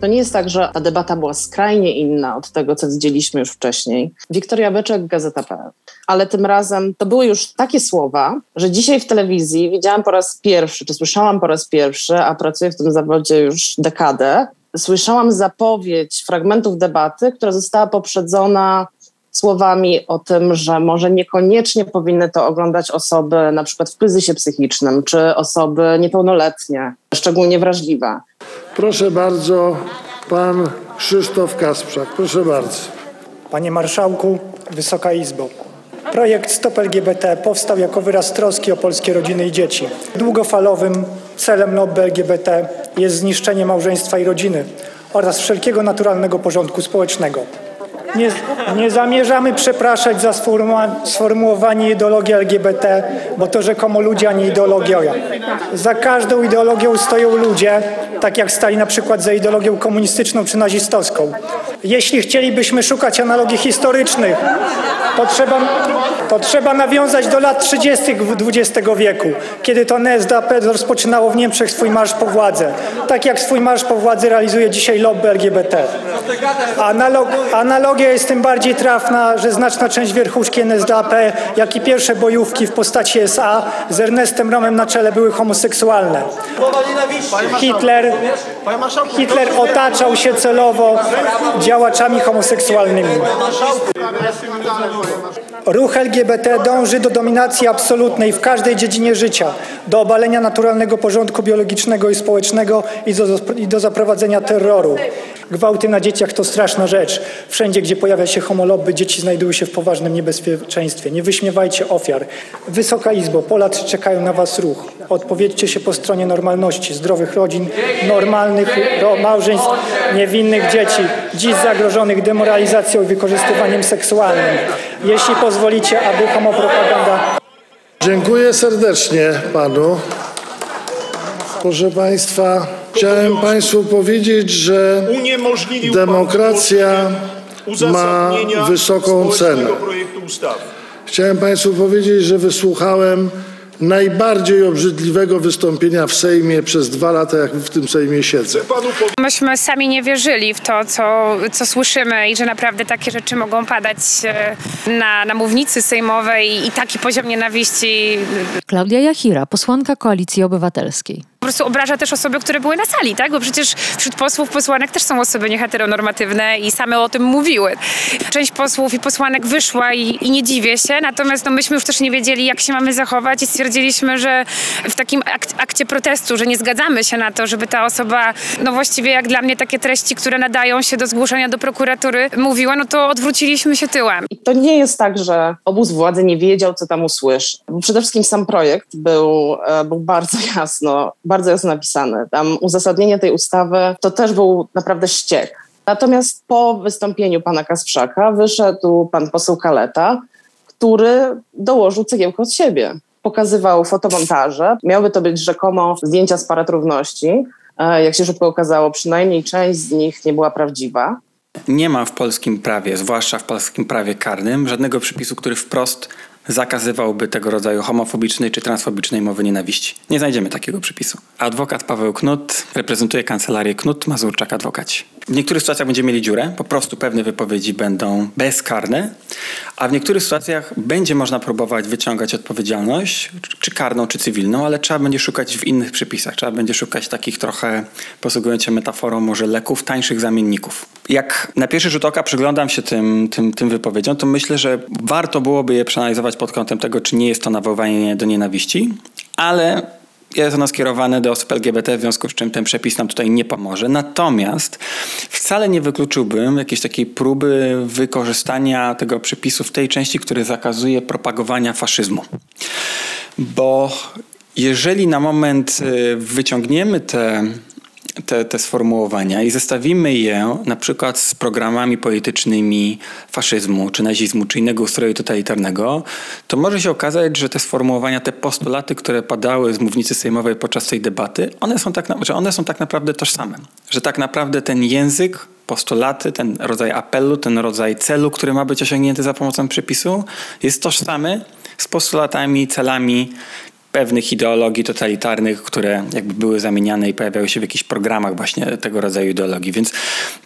To nie jest tak, że ta debata była skrajnie inna od tego, co widzieliśmy już wcześniej. Wiktoria Beczek, Gazeta.pl. Ale tym razem to były już takie słowa, że dzisiaj w telewizji widziałam po raz pierwszy, czy słyszałam po raz pierwszy, a pracuję w tym zawodzie już dekadę, słyszałam zapowiedź fragmentów debaty, która została poprzedzona słowami o tym, że może niekoniecznie powinny to oglądać osoby na przykład w kryzysie psychicznym, czy osoby niepełnoletnie, szczególnie wrażliwe. Proszę bardzo, pan Krzysztof Kasprzak. Proszę bardzo. Panie Marszałku, Wysoka Izbo. Projekt Stop LGBT powstał jako wyraz troski o polskie rodziny i dzieci. Długofalowym celem lobby LGBT jest zniszczenie małżeństwa i rodziny oraz wszelkiego naturalnego porządku społecznego. Nie, nie zamierzamy przepraszać za sformułowanie ideologii LGBT, bo to rzekomo ludzie, a nie ideologia. Za każdą ideologią stoją ludzie, tak jak stali na przykład za ideologią komunistyczną czy nazistowską. Jeśli chcielibyśmy szukać analogii historycznych, to trzeba, to trzeba nawiązać do lat 30. XX wieku, kiedy to NSDAP rozpoczynało w Niemczech swój marsz po władzę. Tak jak swój marsz po władzy realizuje dzisiaj lobby LGBT. Analog, analogia jest tym bardziej trafna, że znaczna część wierchuszki NSDAP, jak i pierwsze bojówki w postaci SA z Ernestem Romem na czele były homoseksualne. Hitler, Hitler otaczał się celowo działaczami homoseksualnymi. Ruch LGBT dąży do dominacji absolutnej w każdej dziedzinie życia, do obalenia naturalnego porządku biologicznego i społecznego i do, i do zaprowadzenia terroru. Gwałty na dzieciach to straszna rzecz. Wszędzie, gdzie pojawia się homolobby, dzieci znajdują się w poważnym niebezpieczeństwie. Nie wyśmiewajcie ofiar. Wysoka Izbo, Polacy czekają na Was ruch. Odpowiedzcie się po stronie normalności, zdrowych rodzin, normalnych małżeństw, niewinnych dzieci, dziś zagrożonych demoralizacją i wykorzystywaniem seksualnym. Jeśli pozwolicie, aby homopropaganda... Dziękuję serdecznie panu. Proszę państwa, chciałem państwu powiedzieć, że demokracja ma wysoką cenę. Chciałem państwu powiedzieć, że wysłuchałem najbardziej obrzydliwego wystąpienia w Sejmie przez dwa lata, jak w tym Sejmie siedzę. Myśmy sami nie wierzyli w to, co, co słyszymy i że naprawdę takie rzeczy mogą padać e, na, na mównicy sejmowej i taki poziom nienawiści. Klaudia Jachira, posłanka Koalicji Obywatelskiej po prostu obraża też osoby, które były na sali, tak? Bo przecież wśród posłów, posłanek też są osoby nieheteronormatywne i same o tym mówiły. Część posłów i posłanek wyszła i, i nie dziwię się, natomiast no, myśmy już też nie wiedzieli, jak się mamy zachować i stwierdziliśmy, że w takim ak akcie protestu, że nie zgadzamy się na to, żeby ta osoba, no właściwie jak dla mnie takie treści, które nadają się do zgłoszenia do prokuratury mówiła, no to odwróciliśmy się tyłem. I to nie jest tak, że obóz władzy nie wiedział, co tam usłyszy. Przede wszystkim sam projekt był, e, był bardzo jasno bardzo jasno napisane. Tam uzasadnienie tej ustawy to też był naprawdę ściek. Natomiast po wystąpieniu pana Kasprzaka wyszedł pan poseł Kaleta, który dołożył cegiełkę od siebie. Pokazywał fotomontaże. Miały to być rzekomo zdjęcia z parad równości. E, jak się szybko okazało, przynajmniej część z nich nie była prawdziwa. Nie ma w polskim prawie, zwłaszcza w polskim prawie karnym, żadnego przepisu, który wprost zakazywałby tego rodzaju homofobicznej czy transfobicznej mowy nienawiści. Nie znajdziemy takiego przepisu. Adwokat Paweł Knut reprezentuje kancelarię Knut Mazurczak Adwokaci. W niektórych sytuacjach będziemy mieli dziurę, po prostu pewne wypowiedzi będą bezkarne, a w niektórych sytuacjach będzie można próbować wyciągać odpowiedzialność, czy karną, czy cywilną, ale trzeba będzie szukać w innych przepisach. Trzeba będzie szukać takich trochę, posługując się metaforą może leków, tańszych zamienników. Jak na pierwszy rzut oka przyglądam się tym, tym, tym wypowiedziom, to myślę, że warto byłoby je przeanalizować pod kątem tego, czy nie jest to nawoływanie do nienawiści, ale jest ono skierowane do osób LGBT, w związku z czym ten przepis nam tutaj nie pomoże. Natomiast wcale nie wykluczyłbym jakiejś takiej próby wykorzystania tego przepisu w tej części, który zakazuje propagowania faszyzmu. Bo jeżeli na moment y, wyciągniemy te te, te sformułowania i zestawimy je na przykład z programami politycznymi faszyzmu, czy nazizmu, czy innego ustroju totalitarnego, to może się okazać, że te sformułowania, te postulaty, które padały z mównicy sejmowej podczas tej debaty, one są tak, że one są tak naprawdę tożsame. Że tak naprawdę ten język postulaty, ten rodzaj apelu, ten rodzaj celu, który ma być osiągnięty za pomocą przepisu, jest tożsamy z postulatami, celami pewnych ideologii totalitarnych, które jakby były zamieniane i pojawiały się w jakichś programach właśnie tego rodzaju ideologii. Więc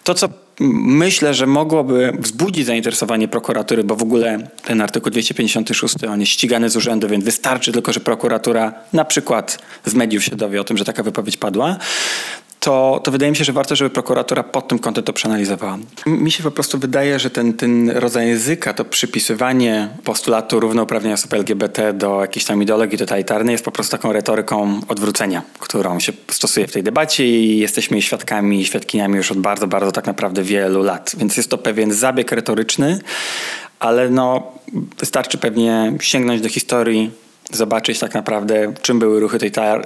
to, co myślę, że mogłoby wzbudzić zainteresowanie prokuratury, bo w ogóle ten artykuł 256, on jest ścigany z urzędu, więc wystarczy tylko, że prokuratura na przykład z mediów się dowie o tym, że taka wypowiedź padła, to, to wydaje mi się, że warto, żeby prokuratura pod tym kątem to przeanalizowała. Mi się po prostu wydaje, że ten, ten rodzaj języka, to przypisywanie postulatu równouprawnienia osób LGBT do jakiejś tam ideologii totalitarnej jest po prostu taką retoryką odwrócenia, którą się stosuje w tej debacie i jesteśmy świadkami i świadkiniami już od bardzo, bardzo tak naprawdę wielu lat. Więc jest to pewien zabieg retoryczny, ale no, wystarczy pewnie sięgnąć do historii zobaczyć tak naprawdę, czym były ruchy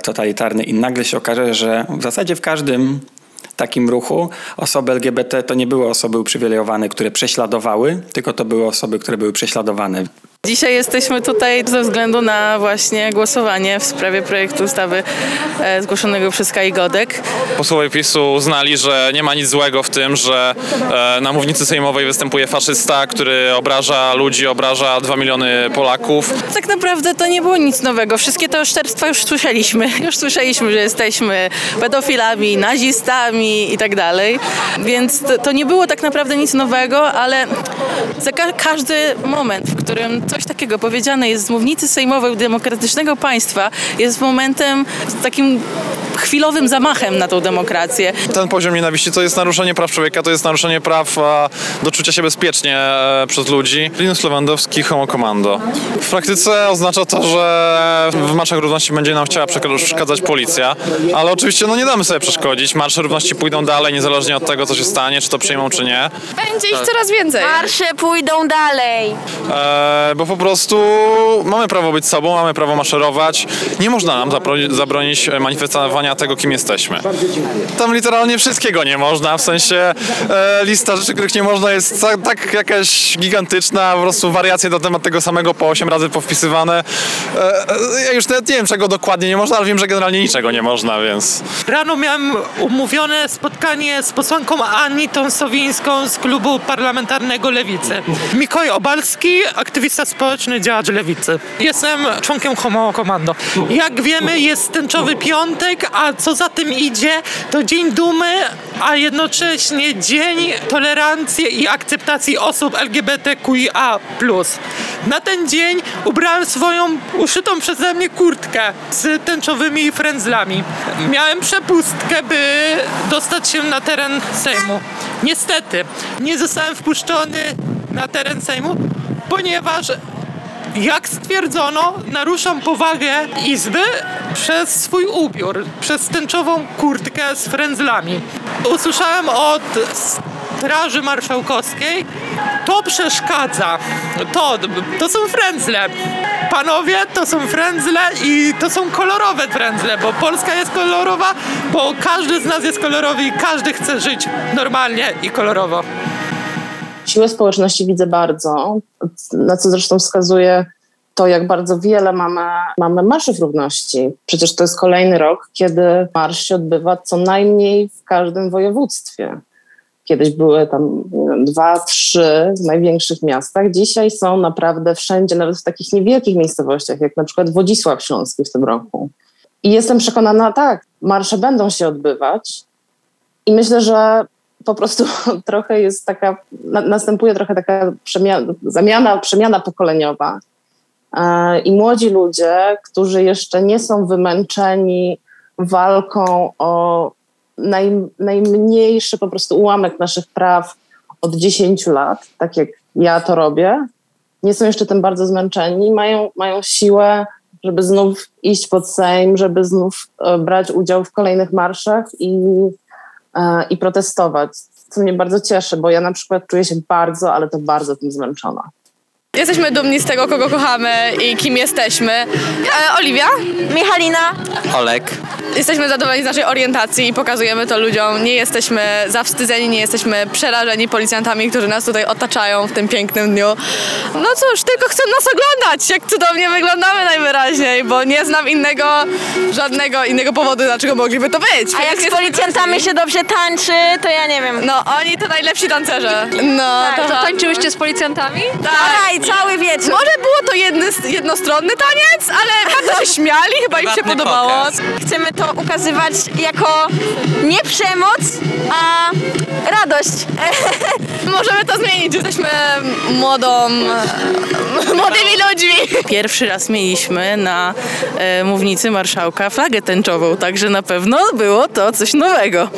totalitarne i nagle się okaże, że w zasadzie w każdym takim ruchu osoby LGBT to nie były osoby uprzywilejowane, które prześladowały, tylko to były osoby, które były prześladowane. Dzisiaj jesteśmy tutaj ze względu na właśnie głosowanie w sprawie projektu ustawy e, zgłoszonego przez Kai Godek. Posłowie PiSu uznali, że nie ma nic złego w tym, że e, na mównicy sejmowej występuje faszysta, który obraża ludzi, obraża dwa miliony Polaków. Tak naprawdę to nie było nic nowego. Wszystkie te oszczerstwa już słyszeliśmy. Już słyszeliśmy, że jesteśmy pedofilami, nazistami i tak dalej. Więc to, nie było tak naprawdę nic nowego, ale za ka każdy moment, w którym coś takiego powiedziane jest z mównicy sejmowej demokratycznego państwa, jest momentem takim chwilowym zamachem na tą demokrację. Ten poziom nienawiści to jest naruszenie praw człowieka, to jest naruszenie praw do czucia się bezpiecznie e, przez ludzi. Linus Lewandowski, homo commando. W praktyce oznacza to, że w marszach równości będzie nam chciała przeszkadzać policja, ale oczywiście no nie damy sobie przeszkodzić. Marsze równości pójdą dalej, niezależnie od tego, co się stanie, czy to przyjmą, czy nie. Będzie ich coraz więcej. Marsze pójdą dalej. E, bo po prostu mamy prawo być sobą, mamy prawo maszerować. Nie można nam zabronić manifestowania tego, kim jesteśmy. Tam literalnie wszystkiego nie można, w sensie e, lista rzeczy, których nie można jest tak, tak jakaś gigantyczna, po prostu wariacje na temat tego samego po 8 razy powpisywane. E, e, ja już nawet nie wiem, czego dokładnie nie można, ale wiem, że generalnie niczego nie można, więc... Rano miałem umówione spotkanie z posłanką Anitą Sowińską z klubu parlamentarnego Lewicy. Mikołaj Obalski, aktywista społeczny, działacz Lewicy. Jestem członkiem Homo Komando. Jak wiemy, jest tęczowy piątek, a co za tym idzie, to dzień dumy, a jednocześnie dzień tolerancji i akceptacji osób LGBTQIA+. Na ten dzień ubrałem swoją uszytą przeze mnie kurtkę z tęczowymi frędzlami. Miałem przepustkę, by dostać się na teren Sejmu. Niestety, nie zostałem wpuszczony na teren Sejmu, ponieważ jak stwierdzono, naruszam powagę Izby przez swój ubiór, przez tęczową kurtkę z frędzlami. Usłyszałem od Straży Marszałkowskiej, to przeszkadza. To, to są frędzle. Panowie, to są frędzle i to są kolorowe frędzle, bo Polska jest kolorowa, bo każdy z nas jest kolorowy i każdy chce żyć normalnie i kolorowo. Siłę społeczności widzę bardzo, na co zresztą wskazuje to, jak bardzo wiele mamy, mamy marszów równości. Przecież to jest kolejny rok, kiedy marsz się odbywa co najmniej w każdym województwie. Kiedyś były tam dwa, trzy w największych miastach. Dzisiaj są naprawdę wszędzie, nawet w takich niewielkich miejscowościach, jak na przykład Wodzisław Śląski w tym roku. I jestem przekonana, tak, marsze będą się odbywać. I myślę, że po prostu trochę jest taka, następuje trochę taka przemiana, zamiana, przemiana pokoleniowa. E, I młodzi ludzie, którzy jeszcze nie są wymęczeni walką o naj, najmniejszy po prostu ułamek naszych praw od 10 lat, tak jak ja to robię, nie są jeszcze tym bardzo zmęczeni, mają, mają siłę, żeby znów iść pod Sejm, żeby znów e, brać udział w kolejnych marszach i, i protestować. Co mnie bardzo cieszy, bo ja na przykład czuję się bardzo, ale to bardzo tym zmęczona. Jesteśmy dumni z tego, kogo kochamy i kim jesteśmy. E, Oliwia? Michalina. Olek. Jesteśmy zadowoleni z naszej orientacji i pokazujemy to ludziom. Nie jesteśmy zawstydzeni, nie jesteśmy przerażeni policjantami, którzy nas tutaj otaczają w tym pięknym dniu. No cóż, tylko chcą nas oglądać, jak cudownie wyglądamy najwyraźniej, bo nie znam innego, żadnego innego powodu, dlaczego mogliby to być. A jak z policjantami się dobrze tańczy, to ja nie wiem. No, oni to najlepsi tancerze. No, Tak, to, to Tańczyłyście z policjantami? Aj, cały wieczór. Może było to jedny, jednostronny taniec, ale bardzo się śmiali, chyba im się Prywatny podobało. pokaz. Chcemy to ukazywać jako nie przemoc, a radość. Możemy to zmienić, jesteśmy młodą, młodymi ludźmi. Pierwszy raz mieliśmy na e, mównicy marszałka flagę tęczową, także na pewno było to coś nowego.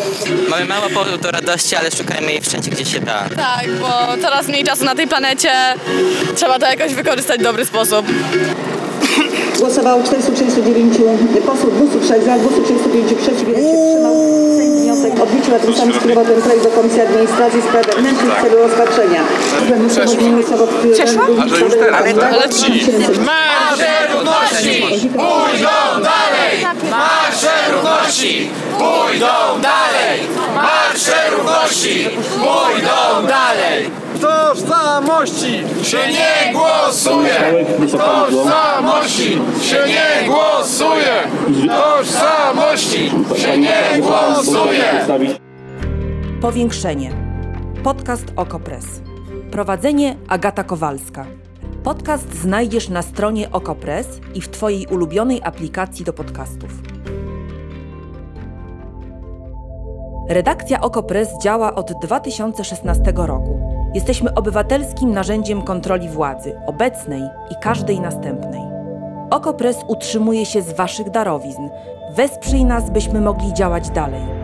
Mamy mało powodu do radości, ale szukajmy jej wszędzie, gdzie się da. Tak, bo coraz mniej czasu na tej planecie. Trzeba to jakoś wykorzystać w dobry sposób. Głosowało 439 posłów, 203 za, 235 przeciw, jeden się wstrzymał. Sejm wniosek odrzucił, a tym samym skierował ten projekt do Komisji Administracji i Spraw Wewnętrznych w celu rozpatrzenia. Przeszło? A że już teraz, Ale Marsze równości pójdą dalej! Marsze równości pójdą dalej! Marsze równości pójdą dalej! Tożsamości się nie głosuje! Tożsamości się nie głosuje! Tożsamości się nie głosuje! Powiększenie. Podcast Okopres. Prowadzenie Agata Kowalska. Podcast znajdziesz na stronie Okopres i w Twojej ulubionej aplikacji do podcastów. Redakcja Okopres działa od 2016 roku. Jesteśmy obywatelskim narzędziem kontroli władzy, obecnej i każdej następnej. Okopres utrzymuje się z Waszych darowizn. Wesprzyj nas, byśmy mogli działać dalej.